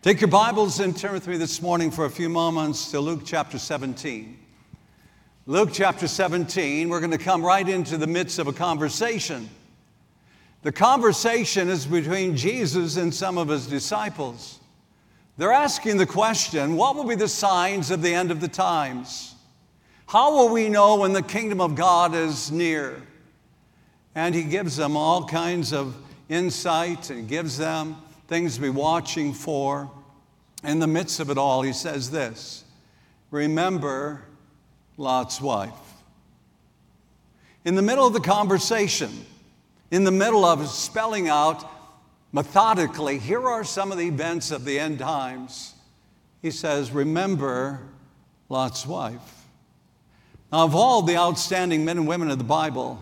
Take your Bibles and turn with me this morning for a few moments to Luke chapter 17. Luke chapter 17, we're going to come right into the midst of a conversation. The conversation is between Jesus and some of his disciples. They're asking the question what will be the signs of the end of the times? How will we know when the kingdom of God is near? And he gives them all kinds of insight and gives them things to be watching for. In the midst of it all, he says this Remember Lot's wife. In the middle of the conversation, in the middle of spelling out methodically, here are some of the events of the end times, he says, Remember Lot's wife. Now, of all the outstanding men and women of the Bible,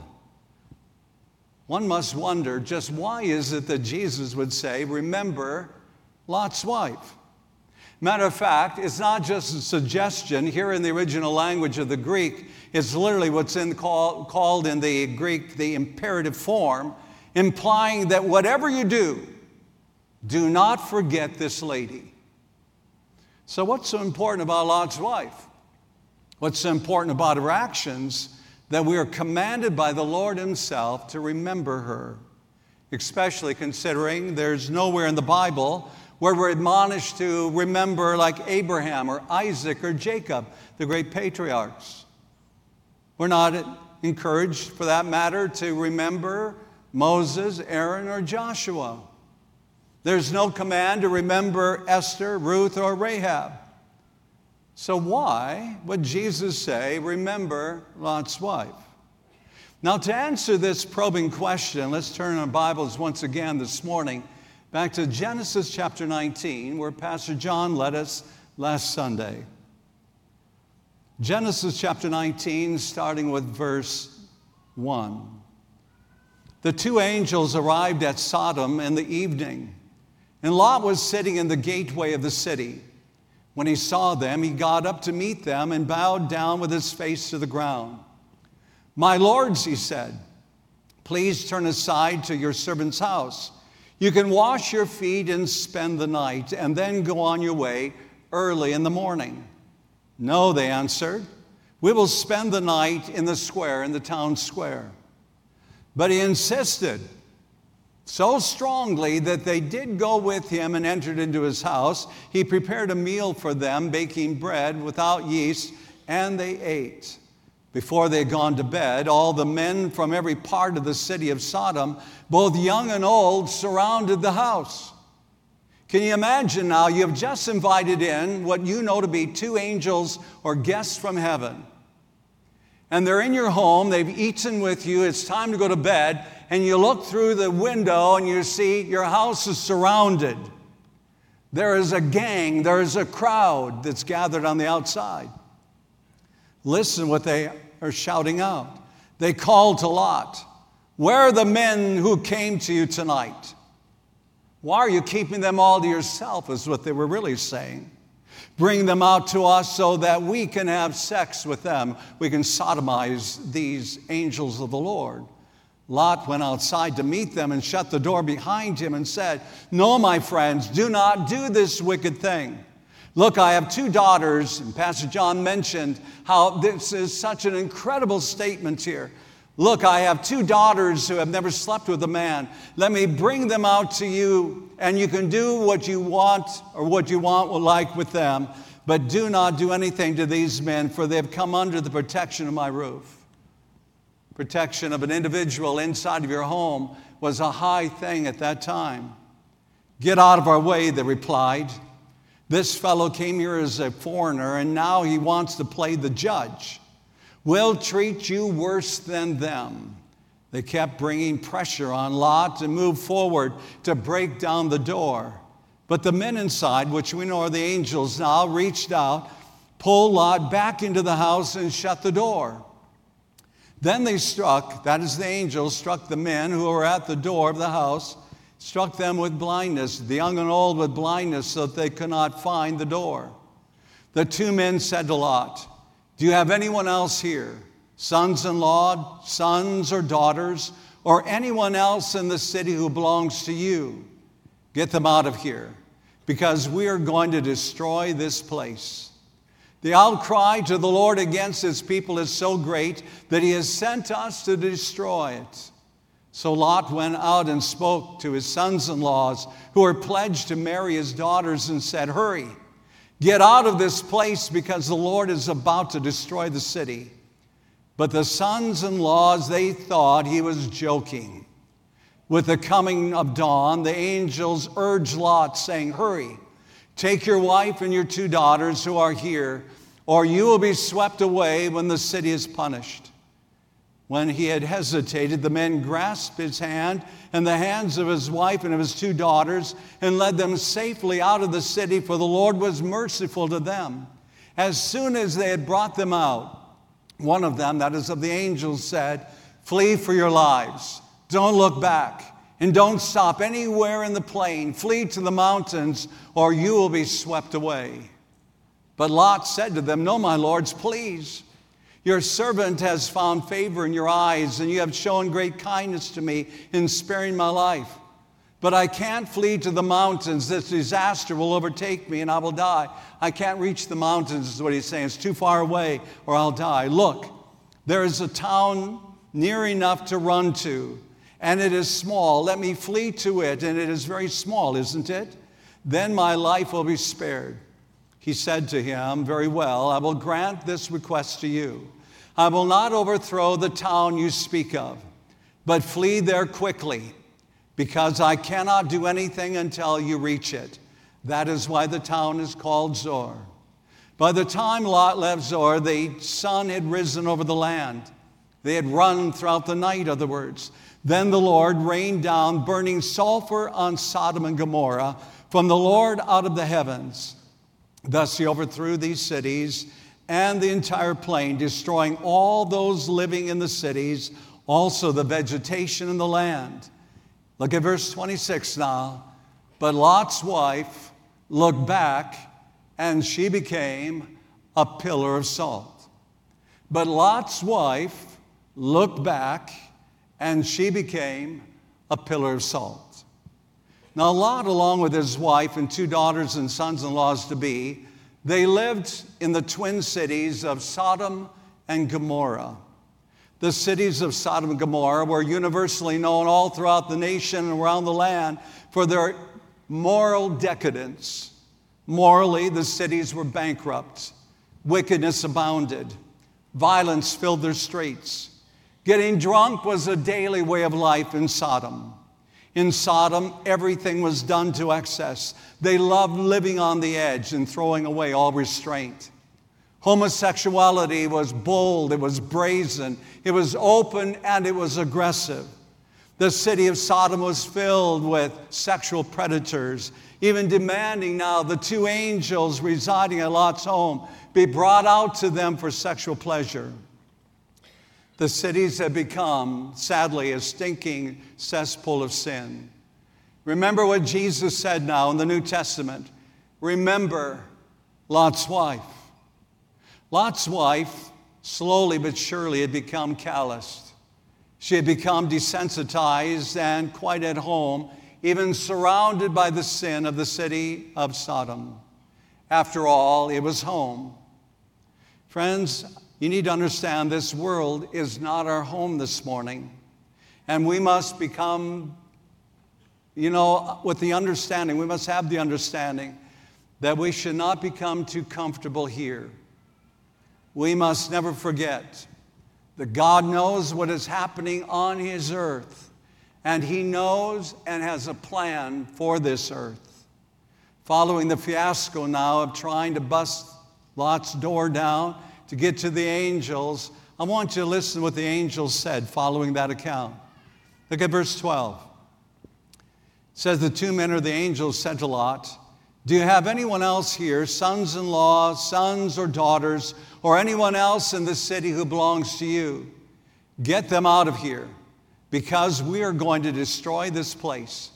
one must wonder just why is it that Jesus would say, Remember Lot's wife? Matter of fact, it's not just a suggestion. Here in the original language of the Greek, it's literally what's in call, called in the Greek the imperative form, implying that whatever you do, do not forget this lady. So, what's so important about Lot's wife? What's so important about her actions? That we are commanded by the Lord Himself to remember her, especially considering there's nowhere in the Bible where we're admonished to remember, like Abraham or Isaac or Jacob, the great patriarchs. We're not encouraged, for that matter, to remember Moses, Aaron, or Joshua. There's no command to remember Esther, Ruth, or Rahab. So, why would Jesus say, Remember Lot's wife? Now, to answer this probing question, let's turn our Bibles once again this morning back to Genesis chapter 19, where Pastor John led us last Sunday. Genesis chapter 19, starting with verse 1. The two angels arrived at Sodom in the evening, and Lot was sitting in the gateway of the city. When he saw them, he got up to meet them and bowed down with his face to the ground. My lords, he said, please turn aside to your servant's house. You can wash your feet and spend the night, and then go on your way early in the morning. No, they answered, we will spend the night in the square, in the town square. But he insisted so strongly that they did go with him and entered into his house. He prepared a meal for them, baking bread without yeast, and they ate. Before they had gone to bed, all the men from every part of the city of Sodom, both young and old, surrounded the house. Can you imagine now? You've just invited in what you know to be two angels or guests from heaven. And they're in your home, they've eaten with you, it's time to go to bed, and you look through the window and you see your house is surrounded. There is a gang, there is a crowd that's gathered on the outside. Listen what they are shouting out. They call to Lot, Where are the men who came to you tonight? Why are you keeping them all to yourself? Is what they were really saying. Bring them out to us so that we can have sex with them. We can sodomize these angels of the Lord. Lot went outside to meet them and shut the door behind him and said, No, my friends, do not do this wicked thing. Look, I have two daughters, and Pastor John mentioned how this is such an incredible statement here. Look, I have two daughters who have never slept with a man. Let me bring them out to you, and you can do what you want or what you want like with them, but do not do anything to these men, for they have come under the protection of my roof protection of an individual inside of your home was a high thing at that time. Get out of our way, they replied. This fellow came here as a foreigner and now he wants to play the judge. We'll treat you worse than them. They kept bringing pressure on Lot to move forward to break down the door. But the men inside, which we know are the angels now, reached out, pulled Lot back into the house, and shut the door. Then they struck, that is, the angels struck the men who were at the door of the house, struck them with blindness, the young and old with blindness, so that they could not find the door. The two men said to Lot, Do you have anyone else here, sons in law, sons or daughters, or anyone else in the city who belongs to you? Get them out of here. because we are going to destroy this place. The outcry to the Lord against his people is so great that he has sent us to destroy it. So Lot went out and spoke to his sons in laws who were pledged to marry his daughters and said, Hurry, get out of this place because the Lord is about to destroy the city. But the sons in laws, they thought he was joking. With the coming of dawn, the angels urged Lot, saying, Hurry, take your wife and your two daughters who are here, or you will be swept away when the city is punished. When he had hesitated, the men grasped his hand and the hands of his wife and of his two daughters and led them safely out of the city, for the Lord was merciful to them. As soon as they had brought them out, one of them, that is of the angels, said, Flee for your lives. Don't look back and don't stop anywhere in the plain. Flee to the mountains, or you will be swept away. But Lot said to them, No, my lords, please. Your servant has found favor in your eyes, and you have shown great kindness to me in sparing my life. But I can't flee to the mountains. This disaster will overtake me and I will die. I can't reach the mountains, is what he's saying. It's too far away or I'll die. Look, there is a town near enough to run to, and it is small. Let me flee to it, and it is very small, isn't it? Then my life will be spared. He said to him, Very well, I will grant this request to you. I will not overthrow the town you speak of, but flee there quickly, because I cannot do anything until you reach it. That is why the town is called Zoar. By the time Lot left Zoar, the sun had risen over the land. They had run throughout the night, other words. Then the Lord rained down burning sulfur on Sodom and Gomorrah from the Lord out of the heavens. Thus he overthrew these cities and the entire plain, destroying all those living in the cities, also the vegetation in the land. Look at verse 26 now. But Lot's wife looked back, and she became a pillar of salt. But Lot's wife looked back, and she became a pillar of salt. Now, Lot, along with his wife and two daughters and sons in laws to be, they lived in the twin cities of Sodom and Gomorrah. The cities of Sodom and Gomorrah were universally known all throughout the nation and around the land for their moral decadence. Morally, the cities were bankrupt, wickedness abounded, violence filled their streets. Getting drunk was a daily way of life in Sodom. In Sodom, everything was done to excess. They loved living on the edge and throwing away all restraint. Homosexuality was bold, it was brazen, it was open, and it was aggressive. The city of Sodom was filled with sexual predators, even demanding now the two angels residing at Lot's home be brought out to them for sexual pleasure. The cities have become, sadly, a stinking cesspool of sin. Remember what Jesus said now in the New Testament. Remember Lot's wife. Lot's wife, slowly but surely, had become calloused. She had become desensitized and quite at home, even surrounded by the sin of the city of Sodom. After all, it was home. Friends, you need to understand this world is not our home this morning. And we must become, you know, with the understanding, we must have the understanding that we should not become too comfortable here. We must never forget that God knows what is happening on His earth, and He knows and has a plan for this earth. Following the fiasco now of trying to bust Lot's door down, to get to the angels, I want you to listen to what the angels said following that account. Look at verse 12. It says, The two men or the angels said to Lot, Do you have anyone else here, sons in law, sons or daughters, or anyone else in the city who belongs to you? Get them out of here, because we are going to destroy this place.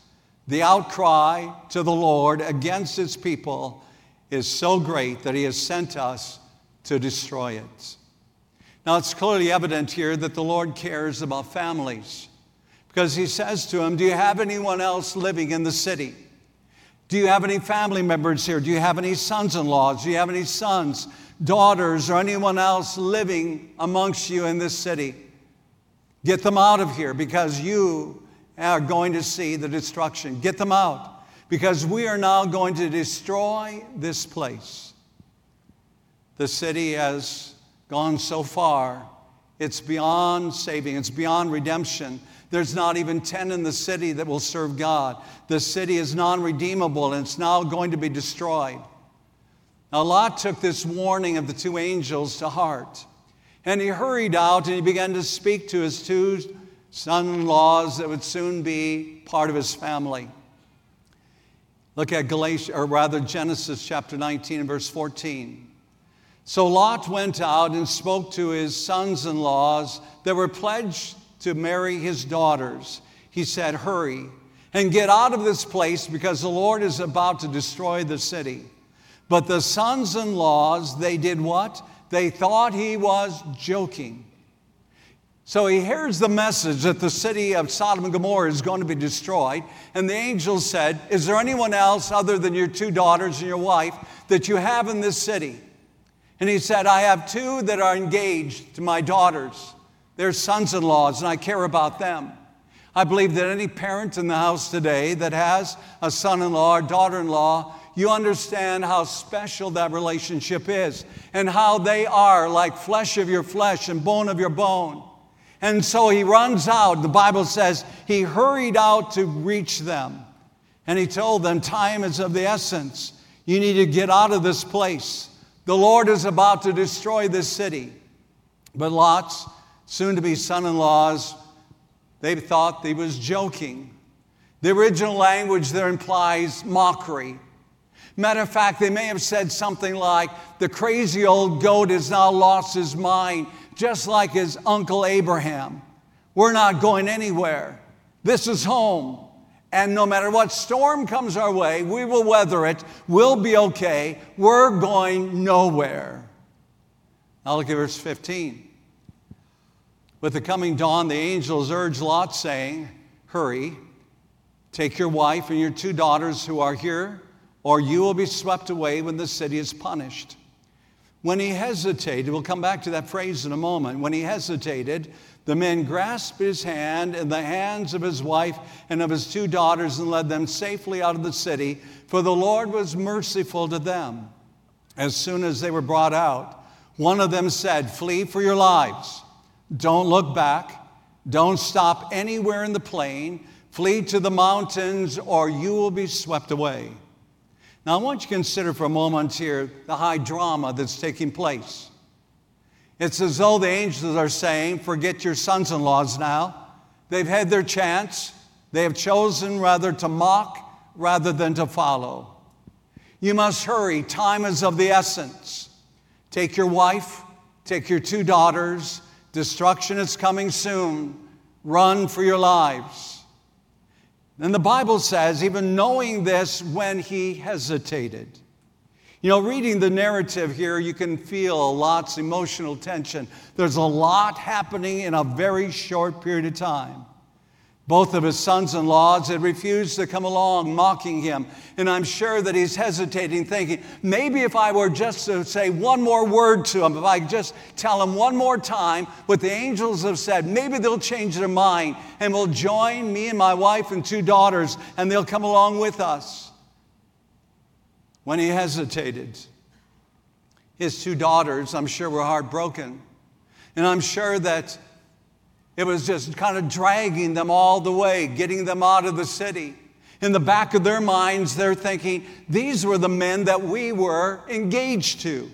The outcry to the Lord against his people is so great that he has sent us to destroy it. Now, it's clearly evident here that the Lord cares about families because he says to him, Do you have anyone else living in the city? Do you have any family members here? Do you have any sons in laws? Do you have any sons, daughters, or anyone else living amongst you in this city? Get them out of here because you are going to see the destruction. Get them out because we are now going to destroy this place. The city has gone so far, it's beyond saving, it's beyond redemption. There's not even 10 in the city that will serve God. The city is non redeemable and it's now going to be destroyed. Now, Lot took this warning of the two angels to heart. And he hurried out and he began to speak to his two son in laws that would soon be part of his family. Look at Galatians, or rather Genesis chapter 19 and verse 14. So Lot went out and spoke to his sons in laws that were pledged to marry his daughters. He said, Hurry and get out of this place because the Lord is about to destroy the city. But the sons in laws, they did what? They thought he was joking. So he hears the message that the city of Sodom and Gomorrah is going to be destroyed. And the angel said, Is there anyone else other than your two daughters and your wife that you have in this city? And he said, I have two that are engaged to my daughters. They're sons in laws, and I care about them. I believe that any parent in the house today that has a son in law or daughter in law, you understand how special that relationship is and how they are like flesh of your flesh and bone of your bone. And so he runs out. The Bible says he hurried out to reach them. And he told them, Time is of the essence. You need to get out of this place. The Lord is about to destroy this city. But Lot's soon to be son in laws, they thought he was joking. The original language there implies mockery. Matter of fact, they may have said something like, The crazy old goat has now lost his mind, just like his uncle Abraham. We're not going anywhere. This is home. And no matter what storm comes our way, we will weather it. We'll be okay. We're going nowhere. Now look at verse 15. With the coming dawn, the angels urged Lot, saying, Hurry, take your wife and your two daughters who are here, or you will be swept away when the city is punished. When he hesitated, we'll come back to that phrase in a moment. When he hesitated, the men grasped his hand and the hands of his wife and of his two daughters and led them safely out of the city, for the Lord was merciful to them. As soon as they were brought out, one of them said, Flee for your lives. Don't look back. Don't stop anywhere in the plain. Flee to the mountains, or you will be swept away. Now, I want you to consider for a moment here the high drama that's taking place. It's as though the angels are saying, Forget your sons in laws now. They've had their chance. They have chosen rather to mock rather than to follow. You must hurry. Time is of the essence. Take your wife, take your two daughters, Destruction is coming soon. Run for your lives. And the Bible says, even knowing this, when he hesitated. You know, reading the narrative here, you can feel Lot's emotional tension. There's a lot happening in a very short period of time. Both of his sons in laws had refused to come along, mocking him. And I'm sure that he's hesitating, thinking, maybe if I were just to say one more word to him, if I just tell him one more time what the angels have said, maybe they'll change their mind and will join me and my wife and two daughters and they'll come along with us. When he hesitated, his two daughters, I'm sure, were heartbroken. And I'm sure that it was just kind of dragging them all the way, getting them out of the city. In the back of their minds, they're thinking, these were the men that we were engaged to.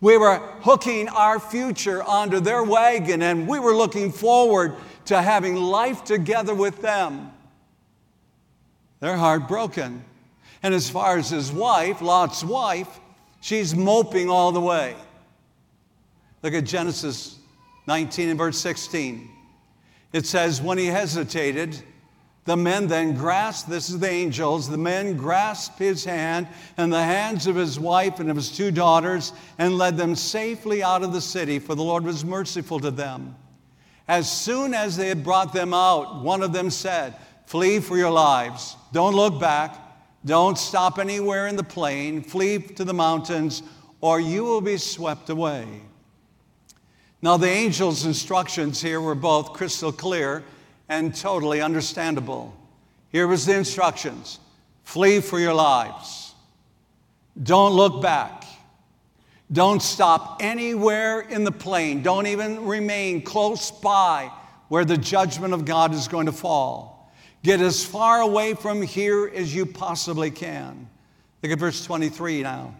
We were hooking our future onto their wagon, and we were looking forward to having life together with them. They're heartbroken. And as far as his wife, Lot's wife, she's moping all the way. Look at Genesis 19 and verse 16. It says, when he hesitated, the men then grasped, this is the angels, the men grasped his hand and the hands of his wife and of his two daughters and led them safely out of the city, for the Lord was merciful to them. As soon as they had brought them out, one of them said, Flee for your lives. Don't look back. Don't stop anywhere in the plain. Flee to the mountains, or you will be swept away. Now, the angel's instructions here were both crystal clear and totally understandable. Here was the instructions flee for your lives. Don't look back. Don't stop anywhere in the plain. Don't even remain close by where the judgment of God is going to fall. Get as far away from here as you possibly can. Look at verse 23 now.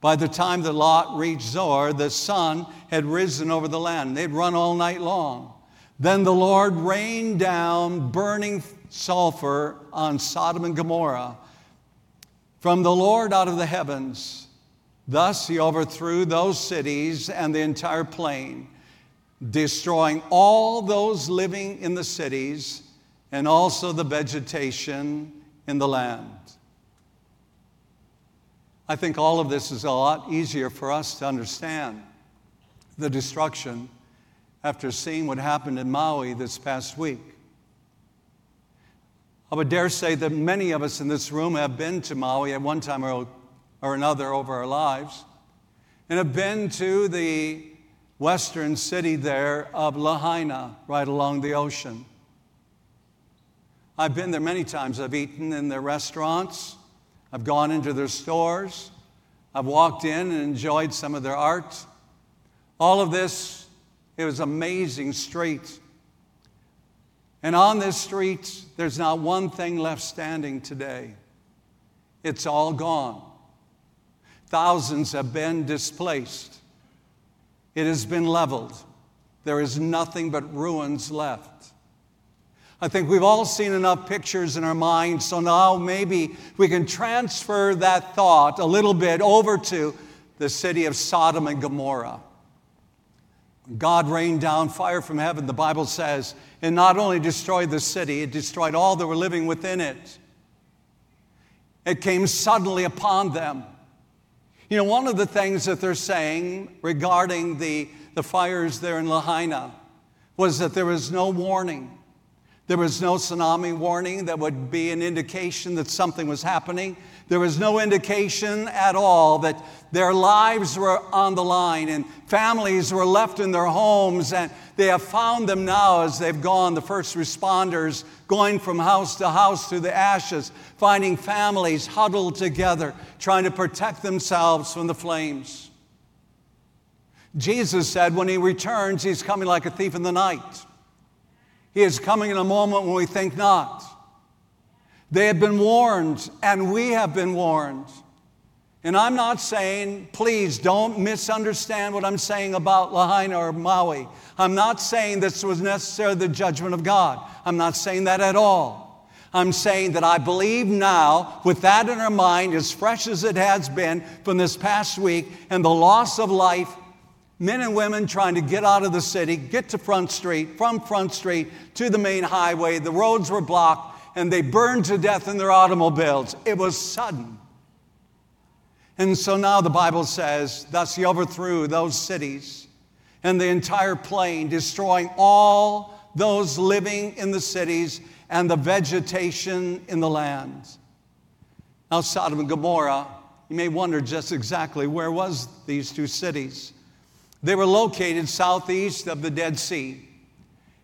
By the time that Lot reached Zoar, the sun had risen over the land. They'd run all night long. Then the Lord rained down burning sulfur on Sodom and Gomorrah from the Lord out of the heavens. Thus he overthrew those cities and the entire plain, destroying all those living in the cities and also the vegetation in the land. I think all of this is a lot easier for us to understand the destruction after seeing what happened in Maui this past week. I would dare say that many of us in this room have been to Maui at one time or, or another over our lives and have been to the western city there of Lahaina, right along the ocean. I've been there many times. I've eaten in their restaurants. I've gone into their stores. I've walked in and enjoyed some of their art. All of this, it was amazing street. And on this street, there's not one thing left standing today. It's all gone. Thousands have been displaced. It has been leveled. There is nothing but ruins left. I think we've all seen enough pictures in our minds, so now maybe we can transfer that thought a little bit over to the city of Sodom and Gomorrah. God rained down fire from heaven, the Bible says, and not only destroyed the city, it destroyed all that were living within it. It came suddenly upon them. You know, one of the things that they're saying regarding the, the fires there in Lahaina was that there was no warning. There was no tsunami warning that would be an indication that something was happening. There was no indication at all that their lives were on the line and families were left in their homes. And they have found them now as they've gone, the first responders going from house to house through the ashes, finding families huddled together, trying to protect themselves from the flames. Jesus said when he returns, he's coming like a thief in the night. He is coming in a moment when we think not. They have been warned, and we have been warned. And I'm not saying, please don't misunderstand what I'm saying about Lahaina or Maui. I'm not saying this was necessarily the judgment of God. I'm not saying that at all. I'm saying that I believe now, with that in our mind, as fresh as it has been from this past week, and the loss of life men and women trying to get out of the city, get to Front Street, from Front Street to the main highway. The roads were blocked and they burned to death in their automobiles. It was sudden. And so now the Bible says, Thus he overthrew those cities and the entire plain, destroying all those living in the cities and the vegetation in the land. Now, Sodom and Gomorrah, you may wonder just exactly where was these two cities. They were located southeast of the Dead Sea.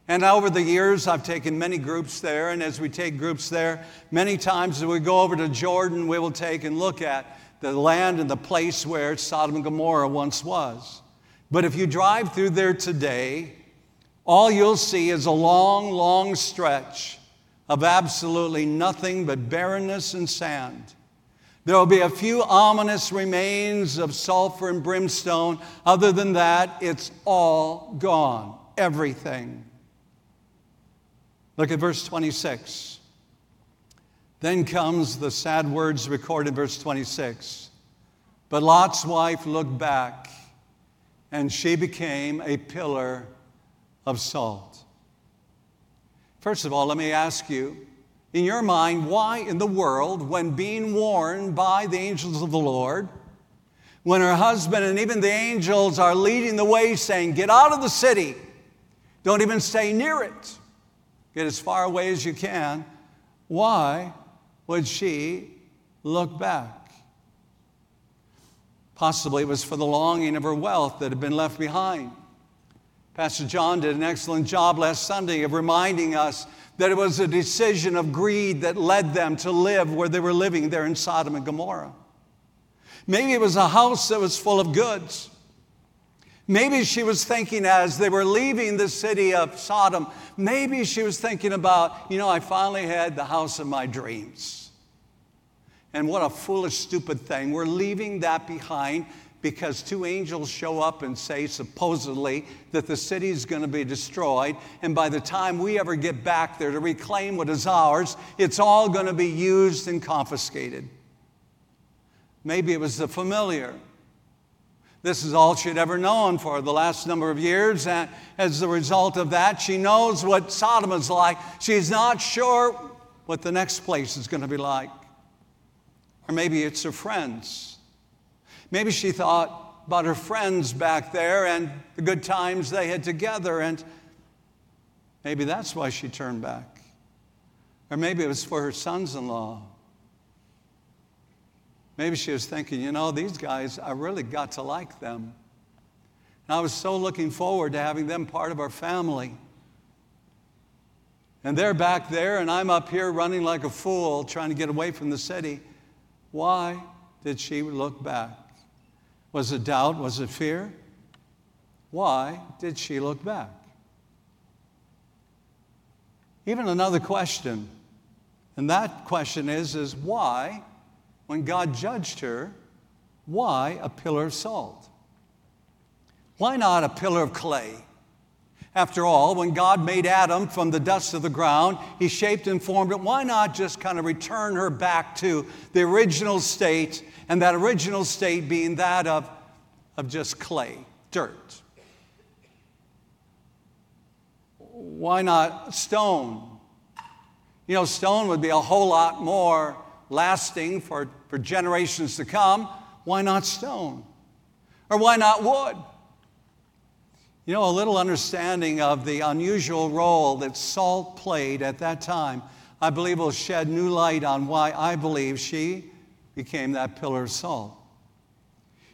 And over the years, I've taken many groups there. And as we take groups there, many times as we go over to Jordan, we will take and look at the land and the place where Sodom and Gomorrah once was. But if you drive through there today, all you'll see is a long, long stretch of absolutely nothing but barrenness and sand. There will be a few ominous remains of sulfur and brimstone. Other than that, it's all gone. Everything. Look at verse 26. Then comes the sad words recorded in verse 26. But Lot's wife looked back, and she became a pillar of salt. First of all, let me ask you in your mind why in the world, when being warned by the angels of the Lord, when her husband and even the angels are leading the way, saying, Get out of the city, don't even stay near it, get as far away as you can, why would she look back. Possibly it was for the longing of her wealth that had been left behind. Pastor John did an excellent job last Sunday of reminding us that it was a decision of greed that led them to live where they were living there in Sodom and Gomorrah. Maybe it was a house that was full of goods. Maybe she was thinking as they were leaving the city of Sodom, maybe she was thinking about, you know, I finally had the house of my dreams. And what a foolish, stupid thing. We're leaving that behind because two angels show up and say, supposedly, that the city is going to be destroyed. And by the time we ever get back there to reclaim what is ours, it's all going to be used and confiscated. Maybe it was the familiar. This is all she'd ever known for the last number of years. And as a result of that, she knows what Sodom is like. She's not sure what the next place is going to be like. Or maybe it's her friends Maybe she thought about her friends back there and the good times they had together, and maybe that's why she turned back. Or maybe it was for her sons in law. Maybe she was thinking, you know, these guys, I really got to like them. And I was so looking forward to having them part of our family. And they're back there, and I'm up here running like a fool trying to get away from the city. Why did she look back? Was it doubt? Was it fear? Why did she look back? Even another question, and that question is, is why, when God judged her, why a pillar of salt? Why not a pillar of clay? After all, when God made Adam from the dust of the ground, he shaped and formed it. Why not just kind of return her back to the original state and that original state being that of, of just clay, dirt. Why not stone? You know, stone would be a whole lot more lasting for, for generations to come. Why not stone? Or why not wood? You know, a little understanding of the unusual role that salt played at that time, I believe will shed new light on why I believe she became that pillar of salt.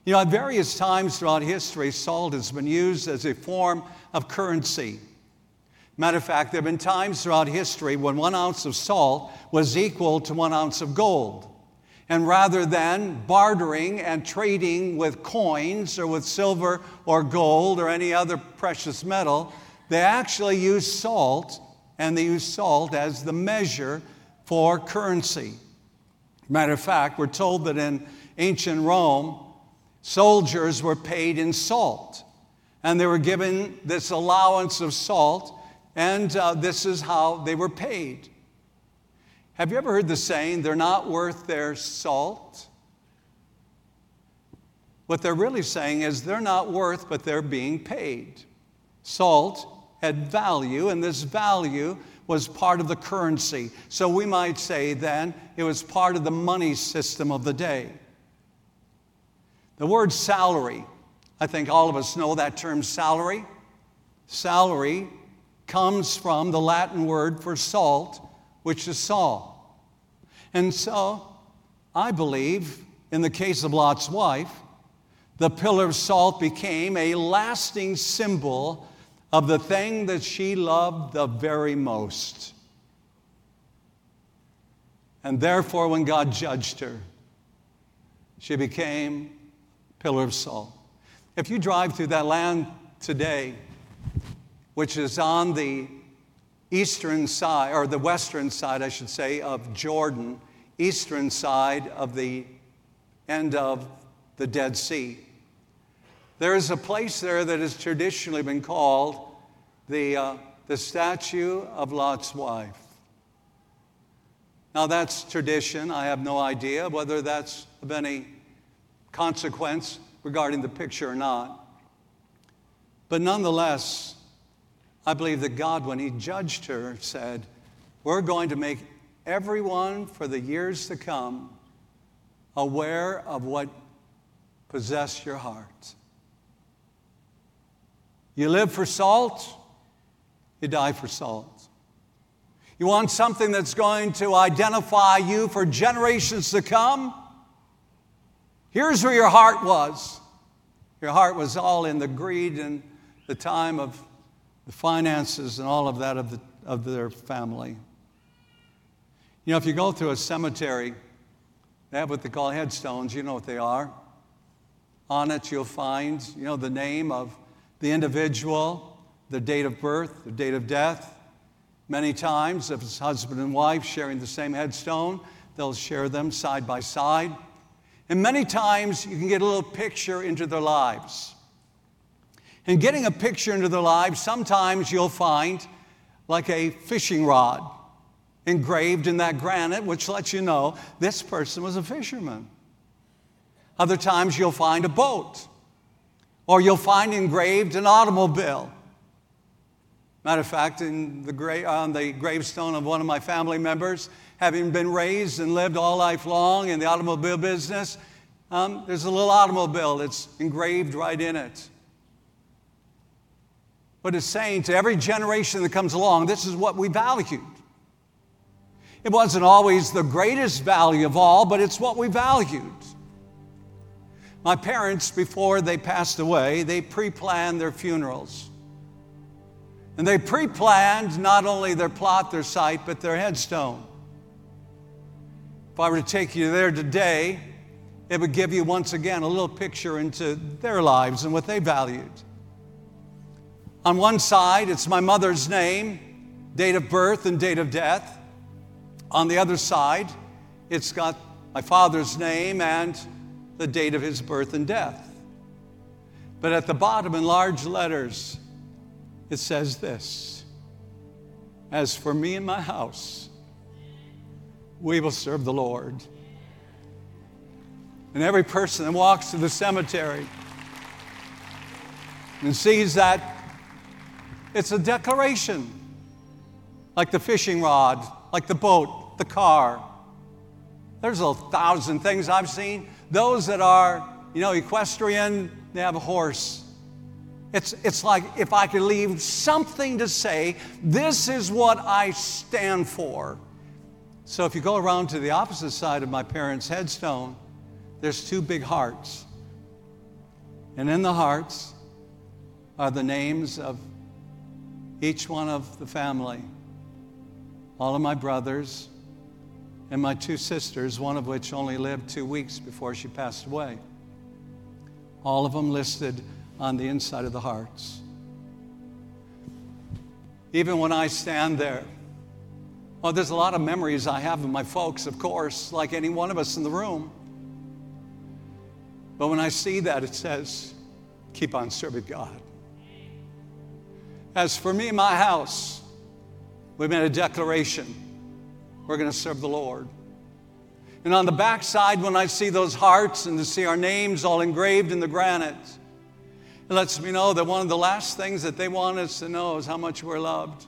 You know, at various times throughout history, salt has been used as a form of currency. Matter of fact, there have been times throughout history when one ounce of salt was equal to one ounce of gold. And rather than bartering and trading with coins or with silver or gold or any other precious metal, they actually used salt, and they used salt as the measure for currency. Matter of fact, we're told that in ancient Rome, soldiers were paid in salt, and they were given this allowance of salt, and uh, this is how they were paid. Have you ever heard the saying, they're not worth their salt? What they're really saying is they're not worth, but they're being paid. Salt had value, and this value was part of the currency. So we might say then it was part of the money system of the day. The word salary, I think all of us know that term salary. Salary comes from the Latin word for salt, which is sal. And so I believe in the case of Lot's wife, the pillar of salt became a lasting symbol of the thing that she loved the very most. And therefore, when God judged her, she became pillar of salt. If you drive through that land today, which is on the eastern side, or the western side, I should say, of Jordan, eastern side of the end of the Dead Sea. There is a place there that has traditionally been called the, uh, the statue of Lot's wife. Now, that's tradition. I have no idea whether that's of any consequence regarding the picture or not. But nonetheless, I believe that God, when He judged her, said, We're going to make everyone for the years to come aware of what possessed your heart. You live for salt, you die for salt. You want something that's going to identify you for generations to come? Here's where your heart was. Your heart was all in the greed and the time of the finances and all of that of, the, of their family. You know, if you go through a cemetery, they have what they call headstones. You know what they are. On it, you'll find, you know, the name of the individual, the date of birth, the date of death. Many times, if it's husband and wife sharing the same headstone, they'll share them side by side. And many times, you can get a little picture into their lives. And getting a picture into their lives, sometimes you'll find like a fishing rod engraved in that granite, which lets you know this person was a fisherman. Other times you'll find a boat, or you'll find engraved an automobile. Matter of fact, in the gra- on the gravestone of one of my family members, having been raised and lived all life long in the automobile business, um, there's a little automobile that's engraved right in it. But it's saying to every generation that comes along, this is what we valued. It wasn't always the greatest value of all, but it's what we valued. My parents, before they passed away, they pre planned their funerals. And they pre planned not only their plot, their site, but their headstone. If I were to take you there today, it would give you once again a little picture into their lives and what they valued. On one side, it's my mother's name, date of birth, and date of death. On the other side, it's got my father's name and the date of his birth and death. But at the bottom, in large letters, it says this As for me and my house, we will serve the Lord. And every person that walks to the cemetery and sees that it's a declaration, like the fishing rod, like the boat, the car. There's a thousand things I've seen. Those that are, you know, equestrian, they have a horse. It's, it's like if I could leave something to say, this is what I stand for. So if you go around to the opposite side of my parents' headstone, there's two big hearts. And in the hearts are the names of each one of the family, all of my brothers, and my two sisters, one of which only lived two weeks before she passed away. All of them listed on the inside of the hearts. Even when I stand there, well, there's a lot of memories I have of my folks, of course, like any one of us in the room. But when I see that, it says, keep on serving God. As for me my house, we made a declaration. We're going to serve the Lord. And on the backside, when I see those hearts and to see our names all engraved in the granite, it lets me know that one of the last things that they want us to know is how much we're loved.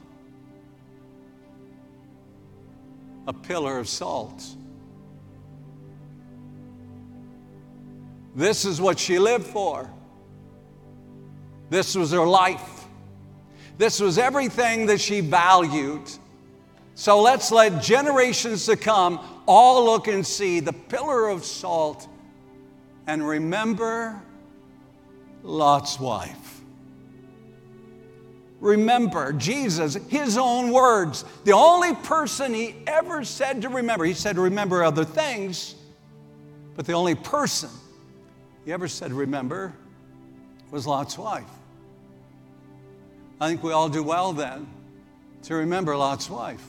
A pillar of salt. This is what she lived for. This was her life. This was everything that she valued. So let's let generations to come all look and see the pillar of salt and remember Lot's wife. Remember Jesus, his own words. The only person he ever said to remember, he said remember other things, but the only person he ever said remember was Lot's wife. I think we all do well then to remember Lot's wife.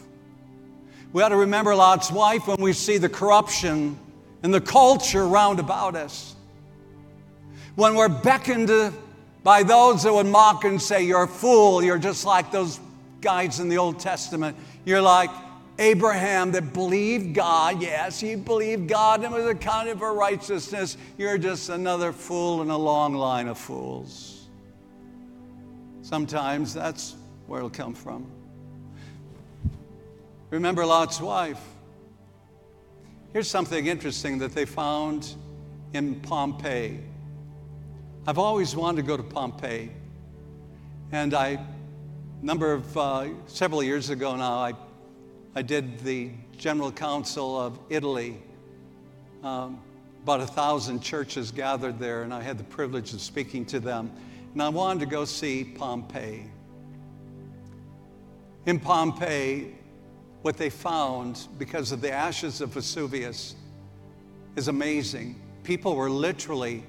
We ought to remember Lot's wife when we see the corruption and the culture round about us. When we're beckoned by those that would mock and say, You're a fool, you're just like those guys in the Old Testament. You're like Abraham that believed God. Yes, he believed God and was accounted for righteousness. You're just another fool in a long line of fools. Sometimes that's where it'll come from. Remember Lot's wife. Here's something interesting that they found in Pompeii. I've always wanted to go to Pompeii. And I, number of, uh, several years ago now, I I did the General Council of Italy. Um, about a thousand churches gathered there, and I had the privilege of speaking to them. And I wanted to go see Pompeii. In Pompeii, what they found because of the ashes of Vesuvius is amazing. People were literally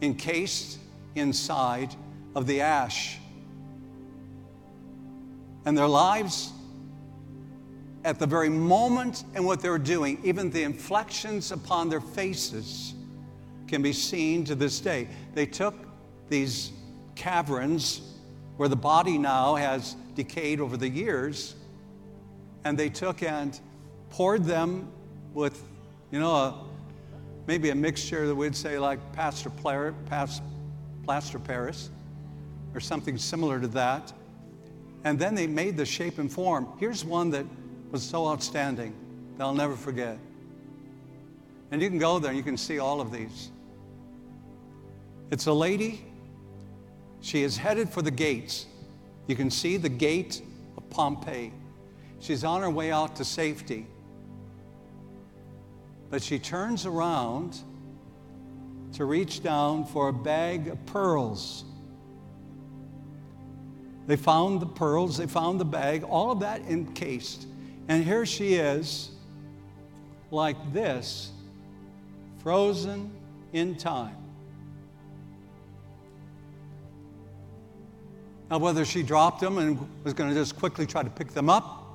encased inside of the ash. And their lives, at the very moment and what they were doing, even the inflections upon their faces can be seen to this day. They took these caverns where the body now has decayed over the years, and they took and poured them with, you know, a, maybe a mixture that we'd say like plaster, plaster Paris or something similar to that. And then they made the shape and form. Here's one that was so outstanding that I'll never forget. And you can go there and you can see all of these. It's a lady. She is headed for the gates. You can see the gate of Pompeii. She's on her way out to safety. But she turns around to reach down for a bag of pearls. They found the pearls, they found the bag, all of that encased. And here she is, like this, frozen in time. Now, whether she dropped them and was going to just quickly try to pick them up,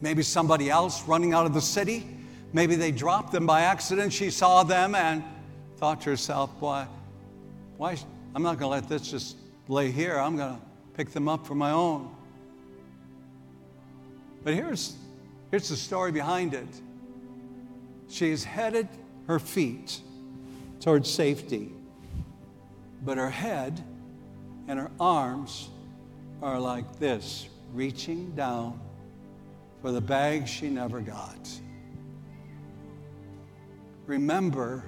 maybe somebody else running out of the city, maybe they dropped them by accident. She saw them and thought to herself, why, why, I'm not going to let this just lay here. I'm going to pick them up for my own. But here's, here's the story behind it. She has headed her feet towards safety, but her head and her arms are like this, reaching down for the bag she never got. Remember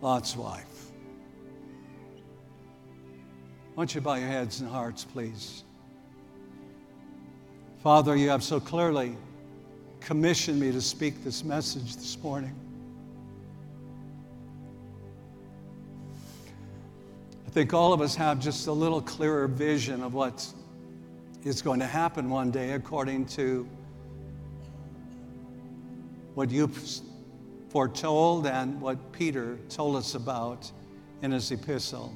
Lot's wife. Why don't you bow your heads and hearts, please? Father, you have so clearly commissioned me to speak this message this morning. I think all of us have just a little clearer vision of what is going to happen one day according to what you foretold and what Peter told us about in his epistle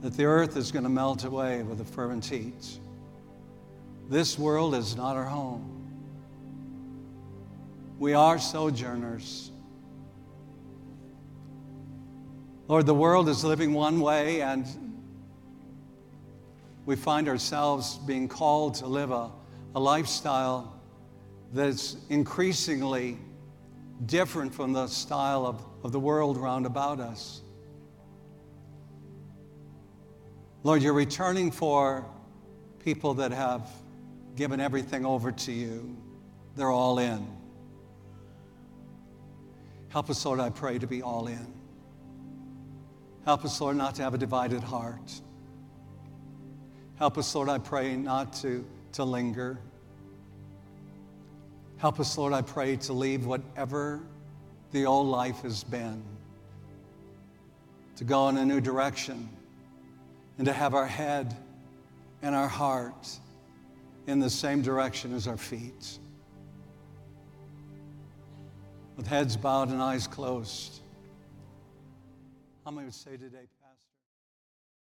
that the earth is going to melt away with a fervent heat. This world is not our home. We are sojourners. Lord, the world is living one way, and we find ourselves being called to live a, a lifestyle that's increasingly different from the style of, of the world round about us. Lord, you're returning for people that have given everything over to you. They're all in. Help us, Lord, I pray, to be all in. Help us, Lord, not to have a divided heart. Help us, Lord, I pray, not to, to linger. Help us, Lord, I pray, to leave whatever the old life has been, to go in a new direction, and to have our head and our heart in the same direction as our feet. With heads bowed and eyes closed. How many would say today?